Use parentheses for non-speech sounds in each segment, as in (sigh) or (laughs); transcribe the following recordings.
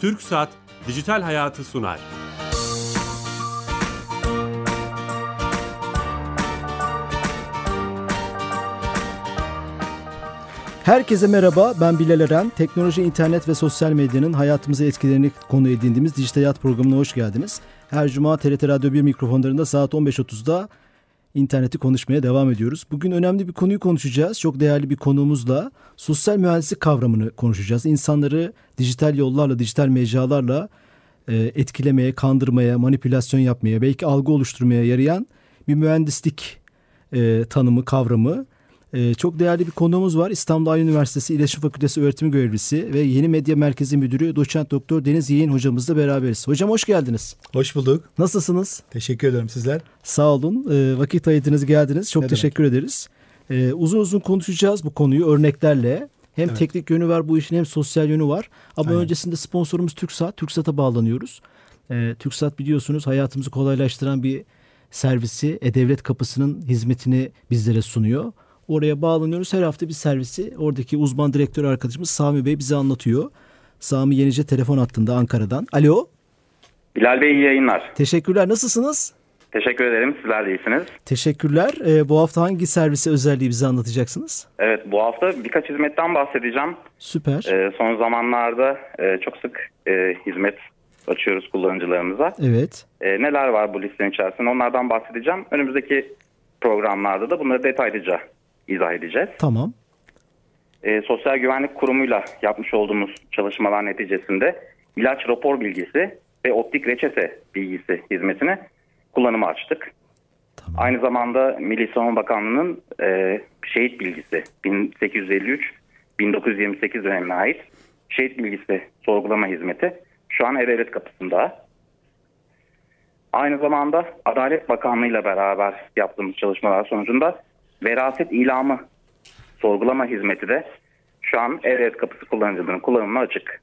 Türk Saat Dijital Hayatı sunar. Herkese merhaba, ben Bilal Eren. Teknoloji, internet ve sosyal medyanın hayatımıza etkilerini konu edindiğimiz Dijital Hayat programına hoş geldiniz. Her cuma TRT Radyo 1 mikrofonlarında saat 15.30'da interneti konuşmaya devam ediyoruz. Bugün önemli bir konuyu konuşacağız. Çok değerli bir konuğumuzla sosyal mühendislik kavramını konuşacağız. İnsanları dijital yollarla, dijital mecralarla e, etkilemeye, kandırmaya, manipülasyon yapmaya, belki algı oluşturmaya yarayan bir mühendislik e, tanımı, kavramı. E, çok değerli bir konuğumuz var. İstanbul Aydın Üniversitesi İletişim Fakültesi öğretim görevlisi ve Yeni Medya Merkezi Müdürü Doçent Doktor Deniz Yeğen hocamızla beraberiz. Hocam hoş geldiniz. Hoş bulduk. Nasılsınız? Teşekkür ederim sizler. Sağ olun. E, vakit ayırdınız geldiniz. Çok ne teşekkür demek? ederiz. E, uzun uzun konuşacağız bu konuyu örneklerle. Hem evet. teknik yönü var bu işin hem sosyal yönü var. Ama Aynen. öncesinde sponsorumuz TürkSat. TürkSat'a bağlanıyoruz. TürkSat biliyorsunuz hayatımızı kolaylaştıran bir servisi E-Devlet Kapısı'nın hizmetini bizlere sunuyor. Oraya bağlanıyoruz. Her hafta bir servisi oradaki uzman direktör arkadaşımız Sami Bey bize anlatıyor. Sami Yenice telefon hattında Ankara'dan. Alo. Bilal Bey iyi yayınlar. Teşekkürler. Nasılsınız? Teşekkür ederim. Sizler de iyisiniz. Teşekkürler. Ee, bu hafta hangi servisi özelliği bize anlatacaksınız? Evet bu hafta birkaç hizmetten bahsedeceğim. Süper. Ee, son zamanlarda e, çok sık e, hizmet açıyoruz kullanıcılarımıza. Evet. E, neler var bu listenin içerisinde onlardan bahsedeceğim. Önümüzdeki programlarda da bunları detaylıca izah edeceğiz. Tamam. E, Sosyal Güvenlik Kurumu'yla yapmış olduğumuz çalışmalar neticesinde ilaç rapor bilgisi ve optik reçete bilgisi hizmetini kullanıma açtık. Tamam. Aynı zamanda Milli Savunma Bakanlığı'nın e, şehit bilgisi 1853-1928 dönemine ait şehit bilgisi sorgulama hizmeti şu an E-Devlet kapısında. Aynı zamanda Adalet Bakanlığı ile beraber yaptığımız çalışmalar sonucunda veraset ilamı sorgulama hizmeti de şu an E-Devlet kapısı kullanıcılarının kullanımına açık.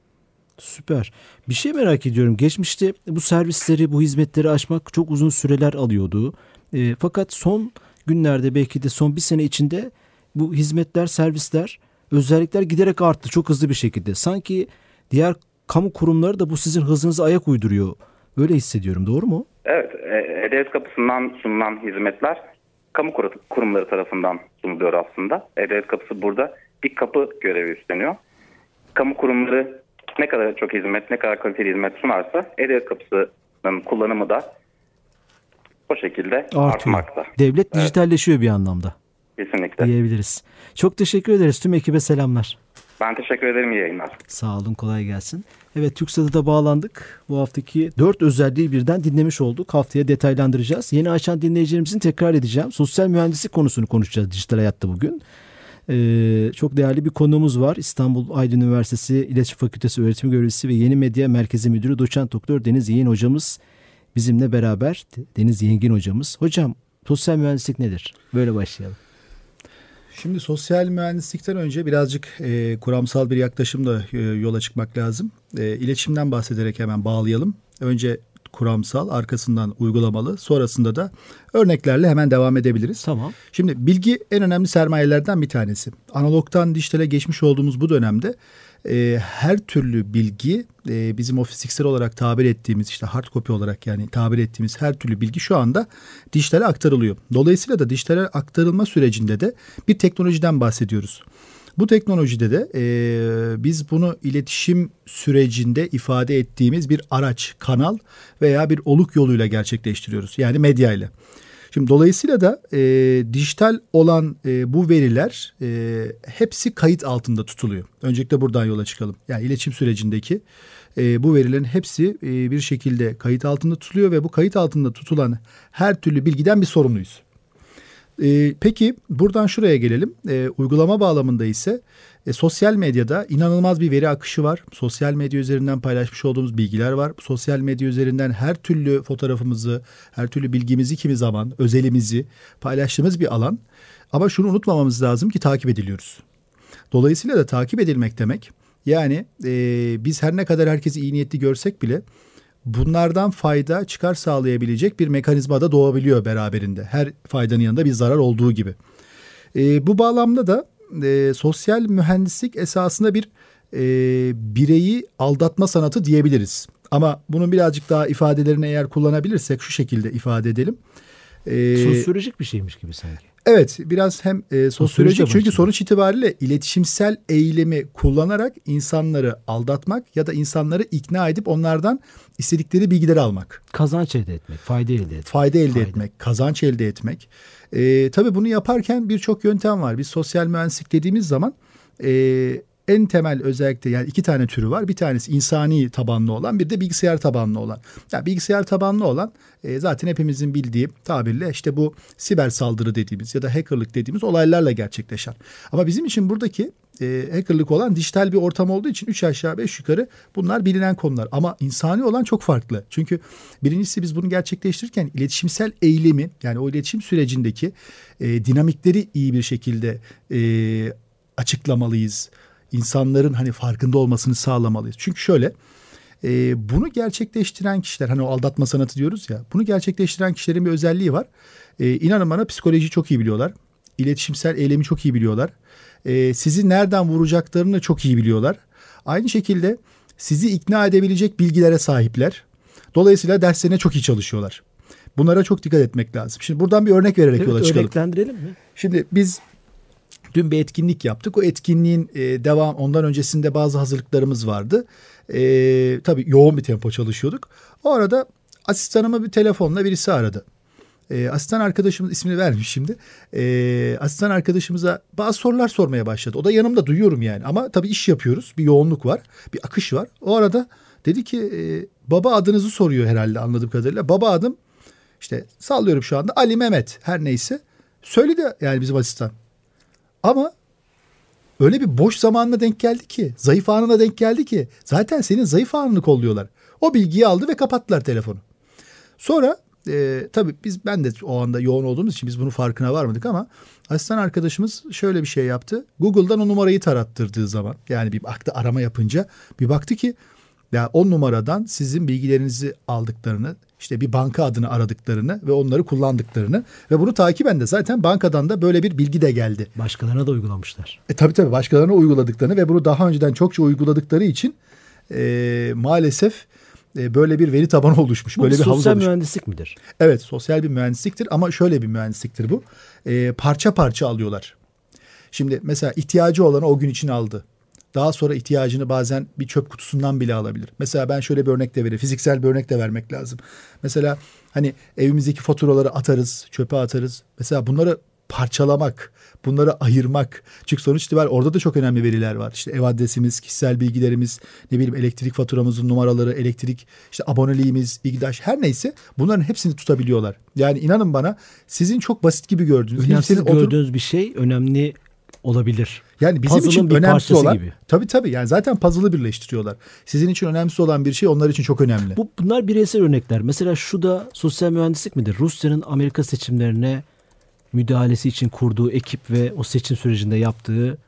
Süper. Bir şey merak ediyorum. Geçmişte bu servisleri, bu hizmetleri açmak çok uzun süreler alıyordu. E, fakat son günlerde belki de son bir sene içinde bu hizmetler, servisler, özellikler giderek arttı çok hızlı bir şekilde. Sanki diğer kamu kurumları da bu sizin hızınıza ayak uyduruyor. Öyle hissediyorum. Doğru mu? Evet. E-Devlet kapısından sunulan hizmetler kamu kurumları tarafından sunuluyor aslında. E-Devlet kapısı burada bir kapı görevi üstleniyor. Kamu kurumları ne kadar çok hizmet, ne kadar kaliteli hizmet sunarsa E-Devlet kapısının kullanımı da o şekilde Artıyor. artmakta. Devlet evet. dijitalleşiyor bir anlamda. Kesinlikle. Diyebiliriz. Çok teşekkür ederiz. Tüm ekibe selamlar. Ben teşekkür ederim. İyi yayınlar. Sağ olun. Kolay gelsin. Evet TürkSat'a da bağlandık. Bu haftaki dört özelliği birden dinlemiş olduk. Haftaya detaylandıracağız. Yeni açan dinleyicilerimizin tekrar edeceğim. Sosyal mühendislik konusunu konuşacağız dijital hayatta bugün. Ee, çok değerli bir konuğumuz var. İstanbul Aydın Üniversitesi İletişim Fakültesi öğretim görevlisi ve Yeni Medya Merkezi Müdürü Doçent Doktor Deniz Yeğen hocamız bizimle beraber. Deniz Yengin hocamız. Hocam sosyal mühendislik nedir? Böyle başlayalım. Şimdi sosyal mühendislikten önce birazcık e, kuramsal bir yaklaşımla e, yola çıkmak lazım. E, iletişimden bahsederek hemen bağlayalım. Önce kuramsal, arkasından uygulamalı, sonrasında da örneklerle hemen devam edebiliriz. Tamam. Şimdi bilgi en önemli sermayelerden bir tanesi. Analogtan dijitale geçmiş olduğumuz bu dönemde e, her türlü bilgi e, bizim o fiziksel olarak tabir ettiğimiz işte hard copy olarak yani tabir ettiğimiz her türlü bilgi şu anda dijitale aktarılıyor. Dolayısıyla da dijitale aktarılma sürecinde de bir teknolojiden bahsediyoruz. Bu teknolojide de e, biz bunu iletişim sürecinde ifade ettiğimiz bir araç, kanal veya bir oluk yoluyla gerçekleştiriyoruz. Yani medya ile. Şimdi dolayısıyla da e, dijital olan e, bu veriler e, hepsi kayıt altında tutuluyor. Öncelikle buradan yola çıkalım. Yani iletişim sürecindeki e, bu verilerin hepsi e, bir şekilde kayıt altında tutuluyor ve bu kayıt altında tutulan her türlü bilgiden bir sorumluyuz. E, peki buradan şuraya gelelim. E, uygulama bağlamında ise e, sosyal medyada inanılmaz bir veri akışı var. Sosyal medya üzerinden paylaşmış olduğumuz bilgiler var. Sosyal medya üzerinden her türlü fotoğrafımızı, her türlü bilgimizi kimi zaman, özelimizi paylaştığımız bir alan. Ama şunu unutmamamız lazım ki takip ediliyoruz. Dolayısıyla da takip edilmek demek yani e, biz her ne kadar herkesi iyi niyetli görsek bile bunlardan fayda çıkar sağlayabilecek bir mekanizma da doğabiliyor beraberinde. Her faydanın yanında bir zarar olduğu gibi. E, bu bağlamda da e, sosyal mühendislik esasında bir e, bireyi aldatma sanatı diyebiliriz. Ama bunun birazcık daha ifadelerini eğer kullanabilirsek şu şekilde ifade edelim. Ee, Sosyolojik bir şeymiş gibi sanki. Evet biraz hem e, sosyolojik çünkü sonuç itibariyle iletişimsel eylemi kullanarak insanları aldatmak ya da insanları ikna edip onlardan istedikleri bilgileri almak. Kazanç elde etmek, fayda elde etmek. Fayda elde fayda. etmek, kazanç elde etmek. E, tabii bunu yaparken birçok yöntem var. Biz sosyal mühendislik dediğimiz zaman e, en temel özellikle yani iki tane türü var. Bir tanesi insani tabanlı olan bir de bilgisayar tabanlı olan. Yani bilgisayar tabanlı olan e, zaten hepimizin bildiği tabirle işte bu siber saldırı dediğimiz ya da hackerlık dediğimiz olaylarla gerçekleşen. Ama bizim için buradaki e, hackerlık olan dijital bir ortam olduğu için üç aşağı beş yukarı bunlar bilinen konular. Ama insani olan çok farklı. Çünkü birincisi biz bunu gerçekleştirirken iletişimsel eylemi yani o iletişim sürecindeki e, dinamikleri iyi bir şekilde e, açıklamalıyız insanların hani farkında olmasını sağlamalıyız. Çünkü şöyle e, bunu gerçekleştiren kişiler hani o aldatma sanatı diyoruz ya bunu gerçekleştiren kişilerin bir özelliği var. E, inanın bana psikoloji çok iyi biliyorlar. İletişimsel eylemi çok iyi biliyorlar. E, sizi nereden vuracaklarını çok iyi biliyorlar. Aynı şekilde sizi ikna edebilecek bilgilere sahipler. Dolayısıyla derslerine çok iyi çalışıyorlar. Bunlara çok dikkat etmek lazım. Şimdi buradan bir örnek vererek evet, yola çıkalım. Örneklendirelim mi? Şimdi biz Dün bir etkinlik yaptık. O etkinliğin e, devam ondan öncesinde bazı hazırlıklarımız vardı. E, tabii yoğun bir tempo çalışıyorduk. O arada asistanıma bir telefonla birisi aradı. E, asistan arkadaşımız ismini vermiş şimdi. E, asistan arkadaşımıza bazı sorular sormaya başladı. O da yanımda duyuyorum yani. Ama tabii iş yapıyoruz. Bir yoğunluk var. Bir akış var. O arada dedi ki e, baba adınızı soruyor herhalde anladığım kadarıyla. Baba adım işte sallıyorum şu anda Ali Mehmet her neyse. Söyledi yani bizim asistan. Ama öyle bir boş zamanına denk geldi ki, zayıf anına denk geldi ki zaten senin zayıf anını kolluyorlar. O bilgiyi aldı ve kapattılar telefonu. Sonra e, tabii biz ben de o anda yoğun olduğumuz için biz bunun farkına varmadık ama asistan arkadaşımız şöyle bir şey yaptı. Google'dan o numarayı tarattırdığı zaman yani bir baktı arama yapınca bir baktı ki ya o numaradan sizin bilgilerinizi aldıklarını işte bir banka adını aradıklarını ve onları kullandıklarını ve bunu takiben de zaten bankadan da böyle bir bilgi de geldi. Başkalarına da uygulamışlar. E tabii tabii başkalarına uyguladıklarını ve bunu daha önceden çokça uyguladıkları için e, maalesef e, böyle bir veri tabanı oluşmuş. Bu böyle bir sosyal oluşmuş. mühendislik midir? Evet sosyal bir mühendisliktir ama şöyle bir mühendisliktir bu. E, parça parça alıyorlar. Şimdi mesela ihtiyacı olanı o gün için aldı daha sonra ihtiyacını bazen bir çöp kutusundan bile alabilir. Mesela ben şöyle bir örnek de vereyim. Fiziksel bir örnek de vermek lazım. Mesela hani evimizdeki faturaları atarız, çöpe atarız. Mesela bunları parçalamak, bunları ayırmak. Çünkü sonuç itibariyle orada da çok önemli veriler var. İşte ev adresimiz, kişisel bilgilerimiz, ne bileyim elektrik faturamızın numaraları, elektrik, işte aboneliğimiz, İGDAŞ her neyse bunların hepsini tutabiliyorlar. Yani inanın bana sizin çok basit gibi gördüğünüz. Önemsiz gördüğünüz oturup, bir şey önemli olabilir. Yani bizim Puzzle'ın için önemsiz olan gibi. tabii tabii yani zaten puzzle'ı birleştiriyorlar. Sizin için önemsiz olan bir şey onlar için çok önemli. Bu bunlar bireysel örnekler. Mesela şu da sosyal mühendislik midir? Rusya'nın Amerika seçimlerine müdahalesi için kurduğu ekip ve o seçim sürecinde yaptığı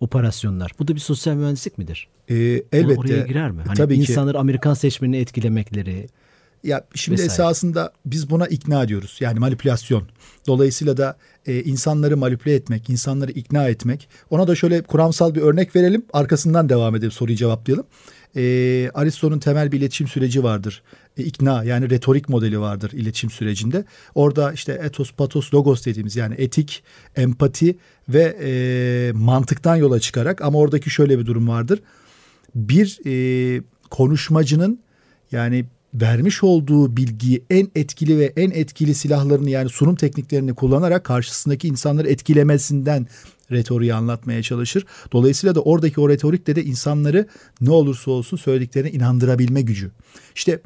operasyonlar. Bu da bir sosyal mühendislik midir? Ee, elbette. Oraya girer mi? Hani tabii insanları ki. Amerikan seçmenini etkilemekleri, ya şimdi vesaire. esasında biz buna ikna ediyoruz. Yani manipülasyon. Dolayısıyla da e, insanları manipüle etmek, insanları ikna etmek. Ona da şöyle kuramsal bir örnek verelim. Arkasından devam edelim soruyu cevaplayalım. E, Aristo'nun temel bir iletişim süreci vardır. E, ikna yani retorik modeli vardır iletişim sürecinde. Orada işte etos, patos, logos dediğimiz yani etik, empati ve e, mantıktan yola çıkarak ama oradaki şöyle bir durum vardır. Bir e, konuşmacının yani vermiş olduğu bilgiyi en etkili ve en etkili silahlarını yani sunum tekniklerini kullanarak karşısındaki insanları etkilemesinden retoriği anlatmaya çalışır. Dolayısıyla da oradaki o retorikte de insanları ne olursa olsun söylediklerine inandırabilme gücü. İşte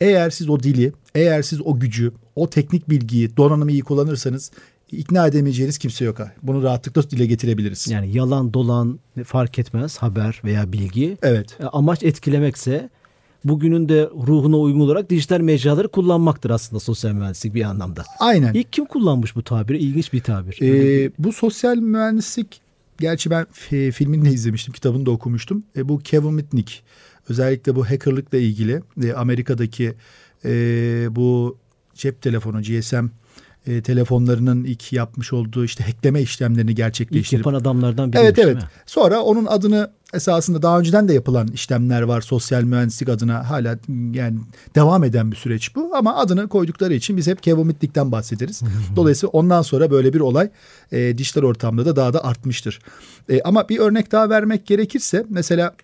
eğer siz o dili, eğer siz o gücü, o teknik bilgiyi, donanımı iyi kullanırsanız ikna edemeyeceğiniz kimse yok. Bunu rahatlıkla dile getirebiliriz. Yani yalan dolan fark etmez haber veya bilgi. Evet. E, amaç etkilemekse bugünün de ruhuna uygun olarak dijital mecraları kullanmaktır aslında sosyal mühendislik bir anlamda. Aynen. İlk kim kullanmış bu tabiri? İlginç bir tabir. Ee, bu sosyal mühendislik gerçi ben filmini de izlemiştim, kitabını da okumuştum. E, bu Kevin Mitnick özellikle bu hackerlıkla ilgili e, Amerika'daki e, bu cep telefonu GSM e, telefonlarının ilk yapmış olduğu işte hackleme işlemlerini İlk gerçekleştirip yapan adamlardan biri. Evet evet. Sonra onun adını esasında daha önceden de yapılan işlemler var sosyal mühendislik adına hala yani devam eden bir süreç bu ama adını koydukları için biz hep Kevin Mitnick'ten bahsederiz. (laughs) Dolayısıyla ondan sonra böyle bir olay e, dijital ortamda da daha da artmıştır. E, ama bir örnek daha vermek gerekirse mesela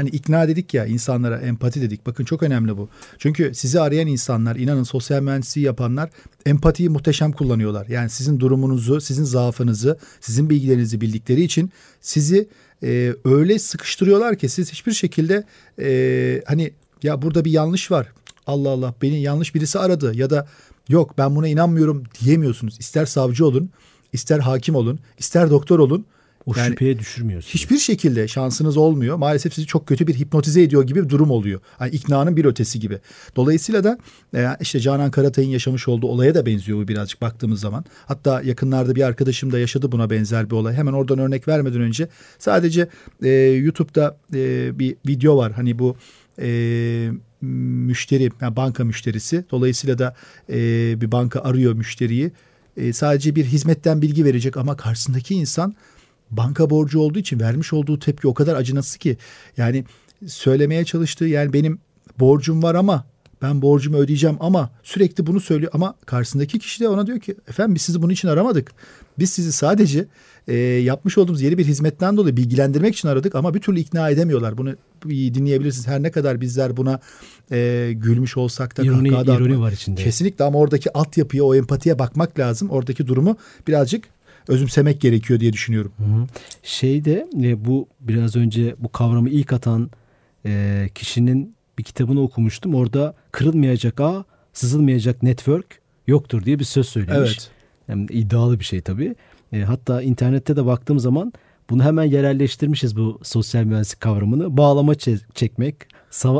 hani ikna dedik ya insanlara empati dedik. Bakın çok önemli bu. Çünkü sizi arayan insanlar inanın sosyal mühendisliği yapanlar empatiyi muhteşem kullanıyorlar. Yani sizin durumunuzu, sizin zaafınızı, sizin bilgilerinizi bildikleri için sizi e, öyle sıkıştırıyorlar ki siz hiçbir şekilde e, hani ya burada bir yanlış var. Allah Allah beni yanlış birisi aradı ya da yok ben buna inanmıyorum diyemiyorsunuz. İster savcı olun, ister hakim olun, ister doktor olun. O Yani şüpheye düşürmüyorsunuz. Hiçbir şekilde şansınız olmuyor. Maalesef sizi çok kötü bir hipnotize ediyor gibi bir durum oluyor. Yani iknanın bir ötesi gibi. Dolayısıyla da e, işte Canan Karatay'ın yaşamış olduğu olaya da benziyor bu birazcık baktığımız zaman. Hatta yakınlarda bir arkadaşım da yaşadı buna benzer bir olay. Hemen oradan örnek vermeden önce sadece e, YouTube'da e, bir video var. Hani bu e, müşteri, yani banka müşterisi. Dolayısıyla da e, bir banka arıyor müşteriyi. E, sadece bir hizmetten bilgi verecek ama karşısındaki insan banka borcu olduğu için vermiş olduğu tepki o kadar acınası ki yani söylemeye çalıştığı yani benim borcum var ama ben borcumu ödeyeceğim ama sürekli bunu söylüyor ama karşısındaki kişi de ona diyor ki efendim biz sizi bunun için aramadık. Biz sizi sadece e, yapmış olduğumuz yeni bir hizmetten dolayı bilgilendirmek için aradık ama bir türlü ikna edemiyorlar. Bunu dinleyebilirsiniz. Her ne kadar bizler buna e, gülmüş olsak da İroni, ironi var içinde. Kesinlikle ama oradaki altyapıya o empatiye bakmak lazım. Oradaki durumu birazcık özümsemek gerekiyor diye düşünüyorum. Şeyde e, bu biraz önce bu kavramı ilk atan e, kişinin bir kitabını okumuştum. Orada kırılmayacak ağ, sızılmayacak network yoktur diye bir söz söylemiş. Evet. Yani iddialı bir şey tabii. E, hatta internette de baktığım zaman bunu hemen yerelleştirmişiz bu sosyal mühendislik kavramını. Bağlama çe- çekmek,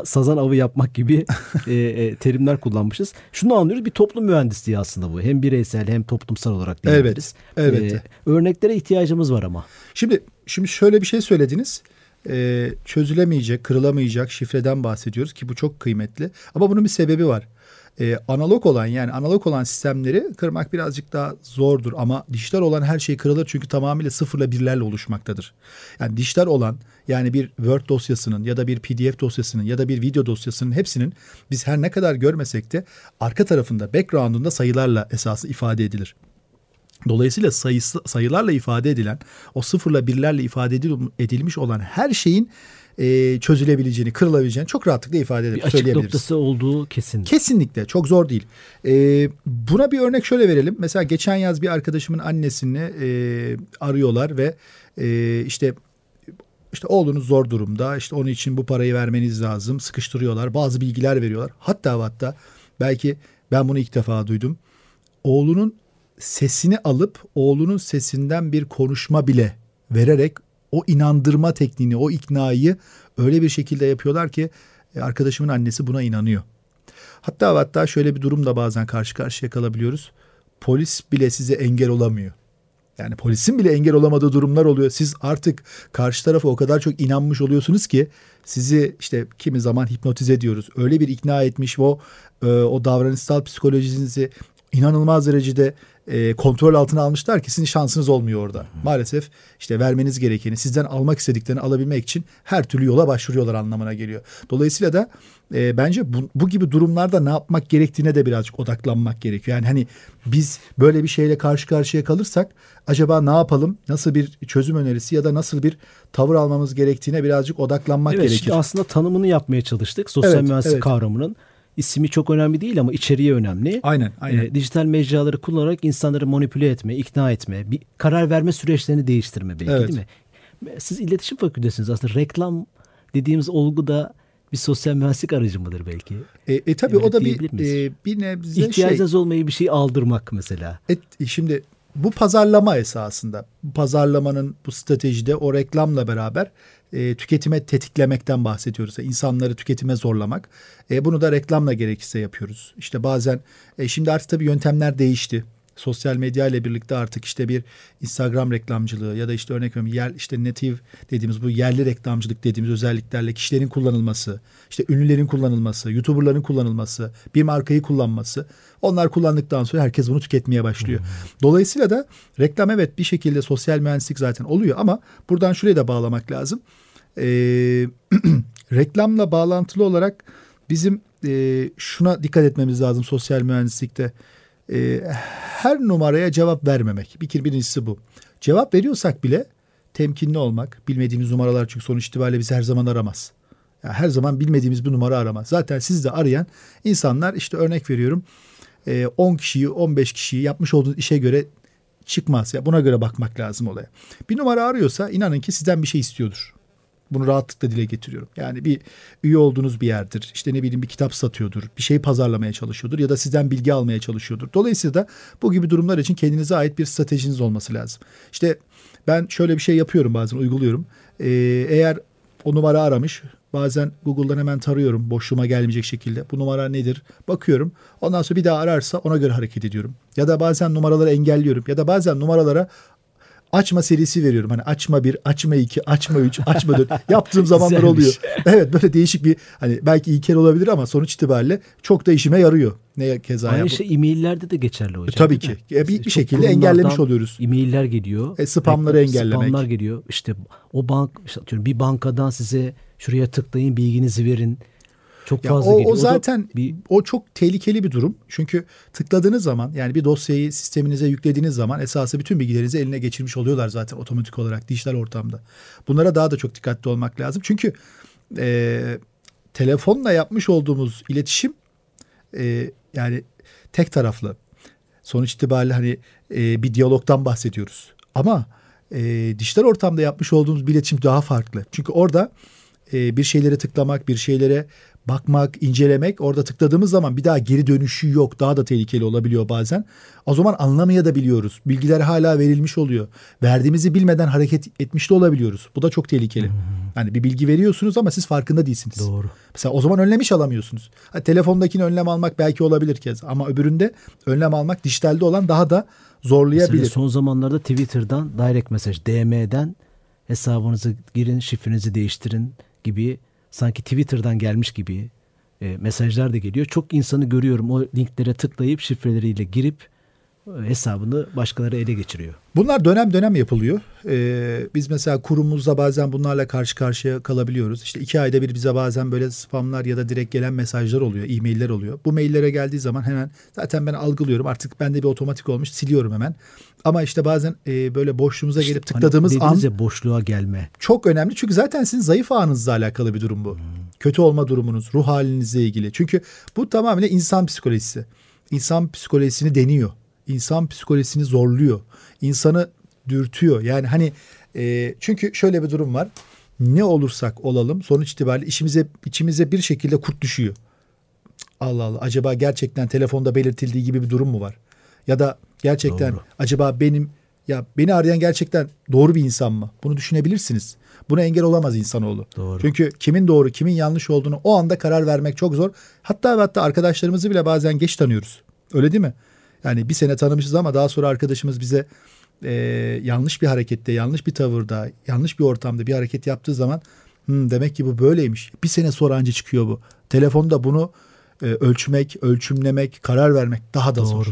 sazan avı yapmak gibi (laughs) e, e, terimler kullanmışız. Şunu anlıyoruz bir toplum mühendisliği aslında bu. Hem bireysel hem toplumsal olarak diyebiliriz. Evet, elbette. E, örneklere ihtiyacımız var ama. Şimdi şimdi şöyle bir şey söylediniz. Ee, çözülemeyecek, kırılamayacak şifreden bahsediyoruz ki bu çok kıymetli. Ama bunun bir sebebi var. Ee, analog olan yani analog olan sistemleri kırmak birazcık daha zordur ama dijital olan her şey kırılır çünkü tamamıyla sıfırla birlerle oluşmaktadır. Yani dijital olan yani bir Word dosyasının ya da bir PDF dosyasının ya da bir video dosyasının hepsinin biz her ne kadar görmesek de arka tarafında background'unda sayılarla esası ifade edilir. Dolayısıyla sayısı, sayılarla ifade edilen, o sıfırla birlerle ifade edil- edilmiş olan her şeyin e, çözülebileceğini, kırılabileceğini çok rahatlıkla ifade Bir edip açık söyleyebiliriz. noktası olduğu kesin. Kesinlikle çok zor değil. E, buna bir örnek şöyle verelim. Mesela geçen yaz bir arkadaşımın annesini e, arıyorlar ve e, işte işte oğlunuz zor durumda. İşte onun için bu parayı vermeniz lazım. Sıkıştırıyorlar. Bazı bilgiler veriyorlar. Hatta hatta belki ben bunu ilk defa duydum. Oğlunun sesini alıp oğlunun sesinden bir konuşma bile vererek o inandırma tekniğini, o iknayı öyle bir şekilde yapıyorlar ki e, arkadaşımın annesi buna inanıyor. Hatta hatta şöyle bir durumda bazen karşı karşıya kalabiliyoruz. Polis bile size engel olamıyor. Yani polisin bile engel olamadığı durumlar oluyor. Siz artık karşı tarafa o kadar çok inanmış oluyorsunuz ki sizi işte kimi zaman hipnotize ediyoruz. Öyle bir ikna etmiş o, e, o davranışsal psikolojinizi inanılmaz derecede e, kontrol altına almışlar ki sizin şansınız olmuyor orada. Maalesef işte vermeniz gerekeni, sizden almak istediklerini alabilmek için her türlü yola başvuruyorlar anlamına geliyor. Dolayısıyla da e, bence bu, bu gibi durumlarda ne yapmak gerektiğine de birazcık odaklanmak gerekiyor. Yani hani biz böyle bir şeyle karşı karşıya kalırsak acaba ne yapalım? Nasıl bir çözüm önerisi ya da nasıl bir tavır almamız gerektiğine birazcık odaklanmak Evet, gerekir. şimdi aslında tanımını yapmaya çalıştık. Sosyal Evet, mühendislik evet. kavramının ismi çok önemli değil ama içeriği önemli. Aynen, aynen. Ee, dijital mecraları kullanarak insanları manipüle etme, ikna etme, bir karar verme süreçlerini değiştirme belki Evet. değil mi? Siz iletişim fakültesiniz aslında reklam dediğimiz olgu da bir sosyal mühendislik aracı mıdır belki? E, e tabii Evet, o da bir e, bir nebze şey. İhtiyacınız olmayı bir şey aldırmak mesela. Et, şimdi bu pazarlama esasında. Bu pazarlamanın bu stratejide o reklamla beraber e, tüketime tetiklemekten bahsediyoruz. Yani insanları tüketime zorlamak. E, bunu da reklamla gerekirse yapıyoruz. İşte bazen e, şimdi artık tabii yöntemler değişti. Sosyal medya ile birlikte artık işte bir Instagram reklamcılığı ya da işte örnek veriyorum yer işte native dediğimiz bu yerli reklamcılık dediğimiz özelliklerle kişilerin kullanılması, işte ünlülerin kullanılması, YouTuber'ların kullanılması, bir markayı kullanması. Onlar kullandıktan sonra herkes bunu tüketmeye başlıyor. Dolayısıyla da reklam evet bir şekilde sosyal mühendislik zaten oluyor ama buradan şuraya da bağlamak lazım. Ee, (clears throat) reklamla bağlantılı olarak bizim e, şuna dikkat etmemiz lazım sosyal mühendislikte. E, her numaraya cevap vermemek. Bir birincisi bu. Cevap veriyorsak bile temkinli olmak. Bilmediğimiz numaralar çünkü sonuç itibariyle bizi her zaman aramaz. Yani her zaman bilmediğimiz bir numara aramaz. Zaten siz de arayan insanlar işte örnek veriyorum 10 kişiyi 15 kişiyi yapmış olduğunuz işe göre çıkmaz. Ya buna göre bakmak lazım olaya. Bir numara arıyorsa inanın ki sizden bir şey istiyordur. Bunu rahatlıkla dile getiriyorum. Yani bir üye olduğunuz bir yerdir. İşte ne bileyim bir kitap satıyordur. Bir şey pazarlamaya çalışıyordur ya da sizden bilgi almaya çalışıyordur. Dolayısıyla da bu gibi durumlar için kendinize ait bir stratejiniz olması lazım. İşte ben şöyle bir şey yapıyorum bazen uyguluyorum. Ee, eğer o numara aramış Bazen Google'dan hemen tarıyorum boşluğuma gelmeyecek şekilde. Bu numara nedir? Bakıyorum. Ondan sonra bir daha ararsa ona göre hareket ediyorum. Ya da bazen numaraları engelliyorum. Ya da bazen numaralara açma serisi veriyorum. Hani açma bir, açma iki, açma üç, (laughs) açma dört. Yaptığım zamanlar oluyor. Evet böyle değişik bir hani belki ilkel olabilir ama sonuç itibariyle çok da işime yarıyor. Ne keza Aynı şey e-maillerde de geçerli hocam. E, tabii ki. E, bir, bir şekilde engellemiş oluyoruz. E-mailler geliyor. E, spamları engellemek. Spamlar geliyor. İşte o bank işte bir bankadan size şuraya tıklayın bilginizi verin çok ya fazla o, geliyor. O zaten o, bir... o çok tehlikeli bir durum. Çünkü tıkladığınız zaman yani bir dosyayı sisteminize yüklediğiniz zaman esası bütün bilgilerinizi eline geçirmiş oluyorlar zaten otomatik olarak dijital ortamda. Bunlara daha da çok dikkatli olmak lazım. Çünkü e, telefonla yapmış olduğumuz iletişim e, yani tek taraflı. Sonuç itibariyle hani e, bir diyalogdan bahsediyoruz. Ama e, dijital ortamda yapmış olduğumuz bir iletişim daha farklı. Çünkü orada e, bir şeylere tıklamak, bir şeylere bakmak, incelemek orada tıkladığımız zaman bir daha geri dönüşü yok. Daha da tehlikeli olabiliyor bazen. O zaman anlamayabiliyoruz. Bilgiler hala verilmiş oluyor. Verdiğimizi bilmeden hareket etmiş de olabiliyoruz. Bu da çok tehlikeli. Hmm. Yani bir bilgi veriyorsunuz ama siz farkında değilsiniz. Doğru. Mesela o zaman önlemiş alamıyorsunuz. Ha, telefondakini önlem almak belki olabilir kez ama öbüründe önlem almak dijitalde olan daha da zorlayabilir. Mesela son zamanlarda Twitter'dan direct mesaj, DM'den hesabınızı girin, şifrenizi değiştirin gibi sanki Twitter'dan gelmiş gibi e, mesajlar da geliyor. Çok insanı görüyorum o linklere tıklayıp şifreleriyle girip hesabını başkaları ele geçiriyor. Bunlar dönem dönem yapılıyor. Ee, biz mesela kurumumuzda bazen bunlarla karşı karşıya kalabiliyoruz. İşte iki ayda bir bize bazen böyle spamlar ya da direkt gelen mesajlar oluyor, e-mailler oluyor. Bu maillere geldiği zaman hemen zaten ben algılıyorum. Artık bende bir otomatik olmuş siliyorum hemen. Ama işte bazen e, böyle boşluğumuza gelip işte, hani tıkladığımız hani an ya boşluğa gelme. Çok önemli çünkü zaten sizin zayıf anınızla alakalı bir durum bu. Hmm. Kötü olma durumunuz, ruh halinizle ilgili. Çünkü bu tamamen insan psikolojisi. İnsan psikolojisini deniyor. İnsan psikolojisini zorluyor. İnsanı dürtüyor. Yani hani e, çünkü şöyle bir durum var. Ne olursak olalım sonuç itibariyle işimize içimize bir şekilde kurt düşüyor. Allah Allah acaba gerçekten telefonda belirtildiği gibi bir durum mu var? Ya da gerçekten doğru. acaba benim ya beni arayan gerçekten doğru bir insan mı? Bunu düşünebilirsiniz. Buna engel olamaz insanoğlu. Doğru. Çünkü kimin doğru, kimin yanlış olduğunu o anda karar vermek çok zor. Hatta ve hatta arkadaşlarımızı bile bazen geç tanıyoruz. Öyle değil mi? Yani bir sene tanımışız ama daha sonra arkadaşımız bize e, yanlış bir harekette, yanlış bir tavırda, yanlış bir ortamda bir hareket yaptığı zaman hmm, demek ki bu böyleymiş. Bir sene sonra anca çıkıyor bu. Telefonda bunu e, ölçmek, ölçümlemek, karar vermek daha da Doğru. zor.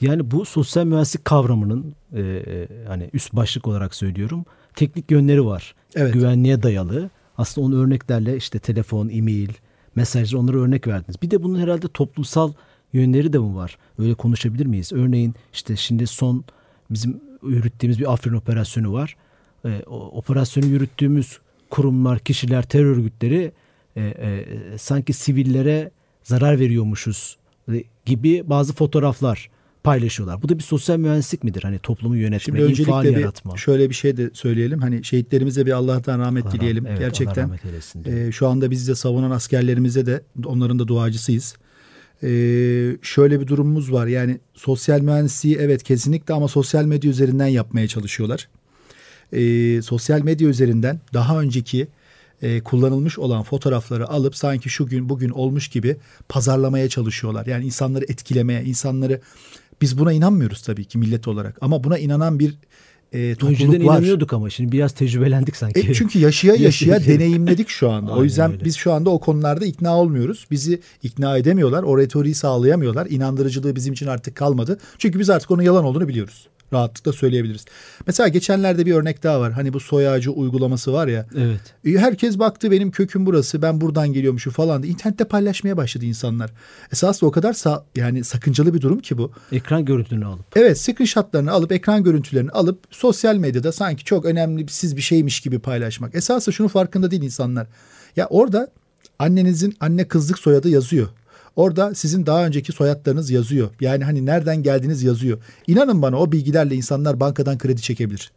Yani bu sosyal mühendislik kavramının e, e, hani üst başlık olarak söylüyorum. Teknik yönleri var. Evet. Güvenliğe dayalı. Aslında onun örneklerle işte telefon, e-mail, mesajlar onları örnek verdiniz. Bir de bunun herhalde toplumsal yönleri de mi var? Öyle konuşabilir miyiz? Örneğin işte şimdi son bizim yürüttüğümüz bir Afrin operasyonu var. E, o operasyonu yürüttüğümüz kurumlar, kişiler, terör örgütleri e, e, sanki sivillere zarar veriyormuşuz gibi bazı fotoğraflar paylaşıyorlar. Bu da bir sosyal mühendislik midir? Hani toplumu yönetme, Şimdi infial bir, yaratma. Şöyle bir şey de söyleyelim. Hani şehitlerimize bir Allah'tan rahmet Allah dileyelim. Evet, Gerçekten. Allah rahmet. E, şu anda bizi de savunan askerlerimize de onların da duacısıyız. E, şöyle bir durumumuz var. Yani sosyal mühendisliği evet kesinlikle ama sosyal medya üzerinden yapmaya çalışıyorlar. E, sosyal medya üzerinden daha önceki e, kullanılmış olan fotoğrafları alıp sanki şu gün bugün olmuş gibi pazarlamaya çalışıyorlar. Yani insanları etkilemeye, insanları Biz buna inanmıyoruz tabii ki millet olarak ama buna inanan bir e, topluluk Önceden inanıyorduk ama şimdi biraz tecrübelendik sanki. E çünkü yaşaya (laughs) yaşaya deneyimledik şu anda. o yüzden öyle. biz şu anda o konularda ikna olmuyoruz. Bizi ikna edemiyorlar. O retoriği sağlayamıyorlar. İnandırıcılığı bizim için artık kalmadı. Çünkü biz artık onun yalan olduğunu biliyoruz. Rahatlıkla söyleyebiliriz. Mesela geçenlerde bir örnek daha var. Hani bu soy ağacı uygulaması var ya. Evet. E, Herkes baktı benim köküm burası ben buradan geliyormuşum falan diye. İnternette paylaşmaya başladı insanlar. Esasında o kadar sa- yani sakıncalı bir durum ki bu. Ekran görüntülerini alıp. Evet screenshotlarını alıp ekran görüntülerini alıp sosyal medyada sanki çok önemli siz bir şeymiş gibi paylaşmak. Esasında şunu farkında değil insanlar. Ya orada annenizin anne kızlık soyadı yazıyor. Orada sizin daha önceki soyadlarınız yazıyor. Yani hani nereden geldiğiniz yazıyor. İnanın bana o bilgilerle insanlar bankadan kredi çekebilir.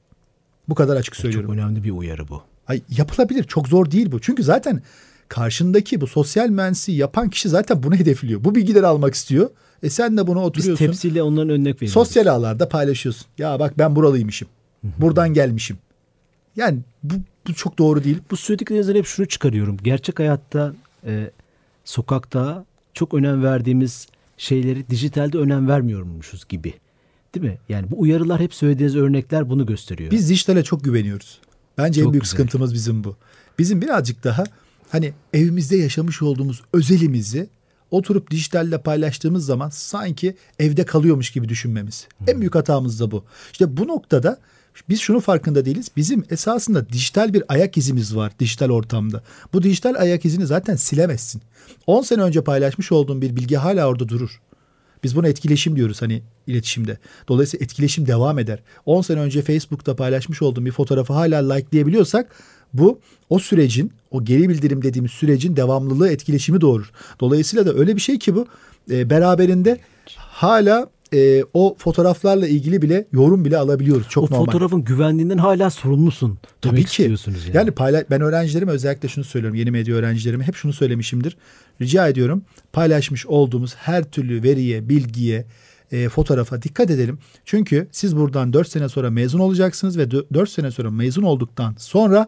Bu kadar açık söylüyorum. Çok önemli bir uyarı bu. Ay, yapılabilir. Çok zor değil bu. Çünkü zaten karşındaki bu sosyal mühendisliği yapan kişi zaten bunu hedefliyor. Bu bilgileri almak istiyor. E sen de buna Biz oturuyorsun. tepsiyle onların önüne veriyoruz. Sosyal ağlarda paylaşıyorsun. Ya bak ben buralıymışım. Buradan gelmişim. Yani bu, bu çok doğru değil. Bu söylediklerinizden hep şunu çıkarıyorum. Gerçek hayatta e, sokakta çok önem verdiğimiz şeyleri dijitalde önem vermiyormuşuz gibi. Değil mi? Yani bu uyarılar hep söylediğiniz örnekler bunu gösteriyor. Biz dijitale çok güveniyoruz. Bence en Çok büyük güzel. sıkıntımız bizim bu. Bizim birazcık daha hani evimizde yaşamış olduğumuz özelimizi oturup dijitalle paylaştığımız zaman sanki evde kalıyormuş gibi düşünmemiz. En büyük hatamız da bu. İşte bu noktada biz şunu farkında değiliz. Bizim esasında dijital bir ayak izimiz var dijital ortamda. Bu dijital ayak izini zaten silemezsin. 10 sene önce paylaşmış olduğun bir bilgi hala orada durur. Biz buna etkileşim diyoruz hani iletişimde. Dolayısıyla etkileşim devam eder. 10 sene önce Facebook'ta paylaşmış olduğum bir fotoğrafı hala likelayabiliyorsak bu o sürecin, o geri bildirim dediğimiz sürecin devamlılığı etkileşimi doğurur. Dolayısıyla da öyle bir şey ki bu e, beraberinde hala e, o fotoğraflarla ilgili bile yorum bile alabiliyoruz. Çok o normal. fotoğrafın güvenliğinden hala sorumlusun. Tabii demek ki. yani. Yani payla- ben öğrencilerime özellikle şunu söylüyorum. Yeni medya öğrencilerime hep şunu söylemişimdir. Rica ediyorum paylaşmış olduğumuz her türlü veriye, bilgiye, e, fotoğrafa dikkat edelim. Çünkü siz buradan 4 sene sonra mezun olacaksınız ve 4 sene sonra mezun olduktan sonra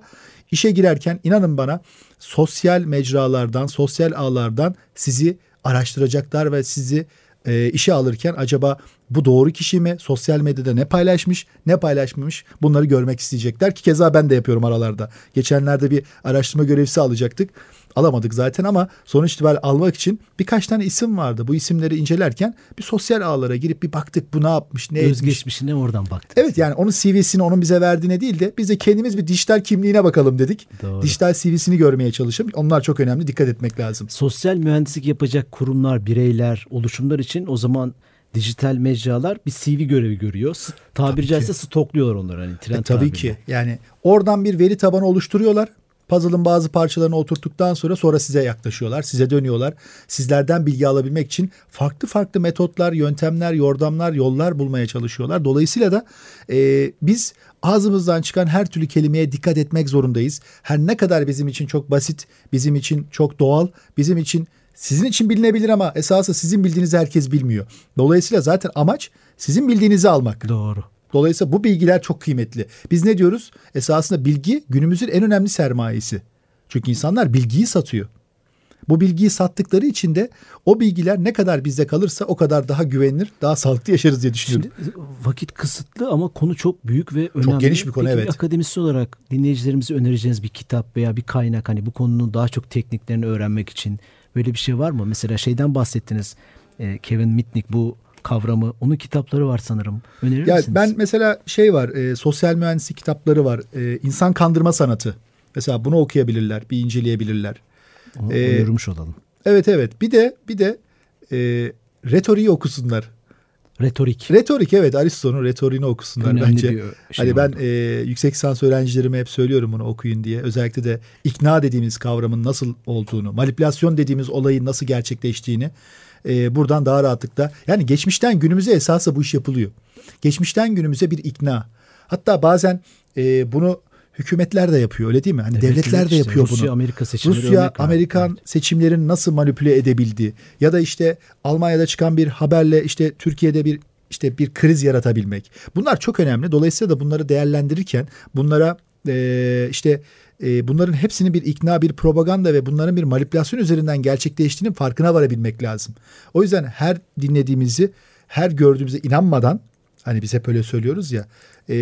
işe girerken inanın bana sosyal mecralardan, sosyal ağlardan sizi araştıracaklar ve sizi e, işe alırken acaba bu doğru kişi mi? Sosyal medyada ne paylaşmış, ne paylaşmamış bunları görmek isteyecekler ki keza ben de yapıyorum aralarda. Geçenlerde bir araştırma görevlisi alacaktık. Alamadık zaten ama sonuç itibariyle almak için birkaç tane isim vardı. Bu isimleri incelerken bir sosyal ağlara girip bir baktık bu ne yapmış, ne etmiş. Özgeçmişine oradan baktık. Evet yani onun CV'sini onun bize verdiğine değil de biz de kendimiz bir dijital kimliğine bakalım dedik. Doğru. Dijital CV'sini görmeye çalışalım. Onlar çok önemli. Dikkat etmek lazım. Sosyal mühendislik yapacak kurumlar, bireyler, oluşumlar için o zaman dijital mecralar bir CV görevi görüyor. Tabiri caizse stokluyorlar onları hani trend E, tabii tabiriyle. ki. Yani oradan bir veri tabanı oluşturuyorlar. Puzzle'ın bazı parçalarını oturttuktan sonra sonra size yaklaşıyorlar. Size dönüyorlar. Sizlerden bilgi alabilmek için farklı farklı metotlar, yöntemler, yordamlar, yollar bulmaya çalışıyorlar. Dolayısıyla da e, biz ağzımızdan çıkan her türlü kelimeye dikkat etmek zorundayız. Her ne kadar bizim için çok basit, bizim için çok doğal, bizim için sizin için bilinebilir ama esası sizin bildiğinizi herkes bilmiyor. Dolayısıyla zaten amaç sizin bildiğinizi almak. Doğru. Dolayısıyla bu bilgiler çok kıymetli. Biz ne diyoruz? Esasında bilgi günümüzün en önemli sermayesi. Çünkü insanlar bilgiyi satıyor. Bu bilgiyi sattıkları için de o bilgiler ne kadar bizde kalırsa o kadar daha güvenilir, daha sağlıklı yaşarız diye düşünüyorum. Şimdi vakit kısıtlı ama konu çok büyük ve önemli. geniş bir konu, Peki evet. akademisyen olarak dinleyicilerimize önereceğiniz bir kitap veya bir kaynak hani bu konunun daha çok tekniklerini öğrenmek için böyle bir şey var mı? Mesela şeyden bahsettiniz. e, Kevin Mitnick bu kavramı. Onun kitapları var sanırım. Önerir Ya misiniz? ben mesela şey var, e, sosyal mühendislik kitapları var. E, insan kandırma sanatı. Mesela bunu okuyabilirler, bir inceleyebilirler. Onu e, uyarmış olalım. Evet evet. Bir de bir de e, retoriği okusunlar. Retorik. Retorik evet Aristo'nun retoriğini okusunlar Önemli bence. bir şey hani ben e, yüksek lisans öğrencilerime hep söylüyorum bunu okuyun diye. Özellikle de ikna dediğimiz kavramın nasıl olduğunu, manipülasyon dediğimiz olayın nasıl gerçekleştiğini e, buradan daha rahatlıkla. Yani geçmişten günümüze esasla bu iş yapılıyor. Geçmişten günümüze bir ikna. Hatta bazen e, bunu hükümetler de yapıyor öyle değil mi? Hani Evet, devletler de işte yapıyor Rusya, bunu. Amerika seçimleri Rusya, örnek. Amerikan Evet. seçimlerin nasıl manipüle edebildi ya da işte Almanya'da çıkan bir haberle işte Türkiye'de bir işte bir kriz yaratabilmek. Bunlar çok önemli. Dolayısıyla da bunları değerlendirirken bunlara e, işte e, bunların hepsinin bir ikna, bir propaganda ve bunların bir manipülasyon üzerinden gerçekleştiğinin farkına varabilmek lazım. O yüzden her dinlediğimizi her gördüğümüze inanmadan hani biz hep öyle söylüyoruz ya e,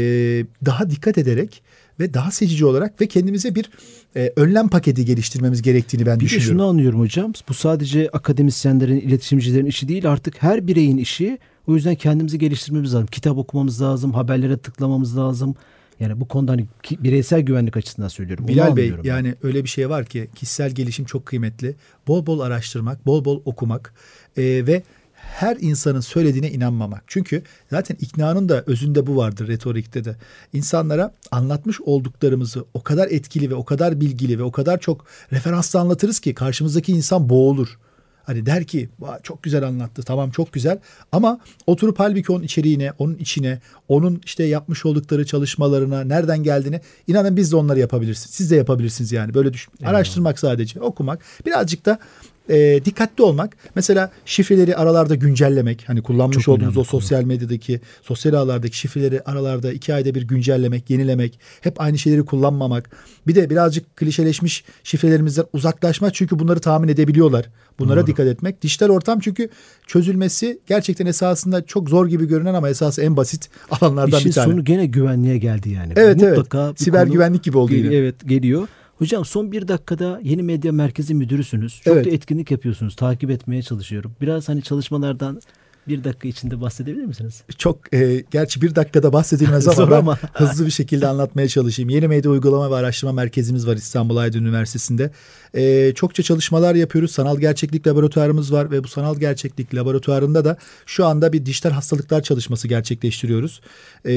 daha dikkat ederek ve daha seçici olarak ve kendimize bir e, önlem paketi geliştirmemiz gerektiğini ben Bir de düşünüyorum. şunu anlıyorum hocam. Bu sadece akademisyenlerin, iletişimcilerin işi değil artık her bireyin işi. O yüzden kendimizi geliştirmemiz lazım. Kitap okumamız lazım, haberlere tıklamamız lazım. Yani bu konuda hani bireysel güvenlik açısından söylüyorum. Bilal Bey ben. yani öyle bir şey var ki kişisel gelişim çok kıymetli. Bol bol araştırmak, bol bol okumak e, ve her insanın söylediğine inanmamak. Çünkü zaten iknanın da özünde bu vardır retorikte de. İnsanlara anlatmış olduklarımızı o kadar etkili ve o kadar bilgili ve o kadar çok referansla anlatırız ki karşımızdaki insan boğulur. Hani der ki "Vay, çok güzel anlattı tamam çok güzel ama oturup halbuki onun içeriğine, onun içine, onun işte yapmış oldukları çalışmalarına, nereden geldiğine inanın biz de onları yapabilirsiniz. Siz de yapabilirsiniz yani böyle düşün. Araştırmak sadece, okumak, birazcık da e, dikkatli olmak. Mesela şifreleri aralarda güncellemek. Hani kullanmış Çok olduğumuz o sosyal medyadaki, sosyal ağlardaki şifreleri aralarda iki ayda bir güncellemek, yenilemek. Hep aynı şeyleri kullanmamak. Bir de birazcık klişeleşmiş şifrelerimizden uzaklaşmak. Çünkü bunları tahmin edebiliyorlar. Bunlara dikkat etmek. Dijital ortam çünkü çözülmesi gerçekten esasında çok zor gibi görünen ama esası en basit alanlardan İşin bir tane. sonu gene güvenliğe geldi yani. Evet, evet. Mutlaka bir Siber konu güvenlik gibi oldu yine. Evet geliyor. Hocam son bir dakikada yeni medya merkezi müdürüsünüz. Çok Evet. da etkinlik yapıyorsunuz. Takip etmeye çalışıyorum. Biraz hani çalışmalardan bir dakika içinde bahsedebilir misiniz? Çok e, gerçi bir dakikada bahsedilmez (laughs) ama ben ama. hızlı bir şekilde anlatmaya çalışayım. Yeni Medya Uygulama ve Araştırma Merkezimiz var İstanbul Aydın Üniversitesi'nde. E, çokça çalışmalar yapıyoruz. Sanal gerçeklik laboratuvarımız var ve bu sanal gerçeklik laboratuvarında da şu anda bir dijital hastalıklar çalışması gerçekleştiriyoruz. E,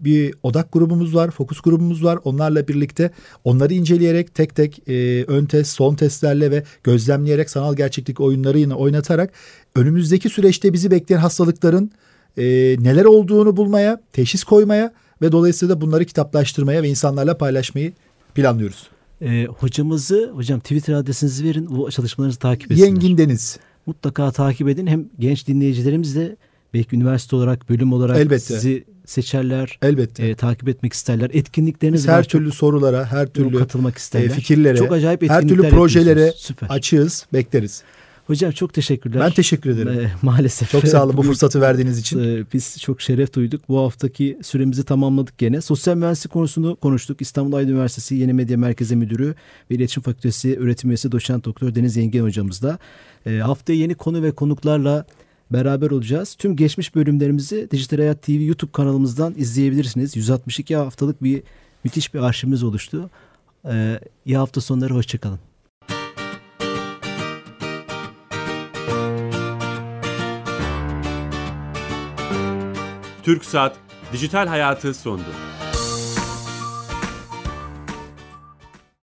bir odak grubumuz var, fokus grubumuz var. Onlarla birlikte onları inceleyerek tek tek e, ön test, son testlerle ve gözlemleyerek sanal gerçeklik oyunlarıyla oynatarak önümüzdeki süreçte bizi bekleyen hastalıkların e, neler olduğunu bulmaya, teşhis koymaya ve dolayısıyla bunları kitaplaştırmaya ve insanlarla paylaşmayı planlıyoruz. Ee, hocamızı, hocam Twitter adresinizi verin. Bu çalışmalarınızı takip etsinler. Yengin Deniz. Mutlaka takip edin. Hem genç dinleyicilerimiz de belki üniversite olarak, bölüm olarak Elbette. sizi seçerler. Elbette. e, takip etmek isterler. Etkinlikleriniz Biz var. her Çok türlü sorulara, her türlü katılmak e, isterler. fikirlere, Çok acayip her türlü etkinlikler projelere açığız, bekleriz. Hocam çok teşekkürler. Ben teşekkür ederim. Ee, maalesef. Çok sağ olun bu fırsatı (laughs) verdiğiniz için. e, Biz çok şeref duyduk. Bu haftaki süremizi tamamladık gene. Sosyal mühendislik konusunu konuştuk. İstanbul Aydın Üniversitesi Yeni Medya Merkezi Müdürü ve İletişim Fakültesi Öğretim Üyesi Doçent Doktor Deniz Yengen hocamızla. E, haftaya yeni konu ve konuklarla beraber olacağız. Tüm geçmiş bölümlerimizi Dijital Hayat TV YouTube kanalımızdan izleyebilirsiniz. 162 haftalık bir müthiş bir arşivimiz oluştu. E, iyi hafta sonları hoşçakalın. TürkSat Dijital Hayatı sundu.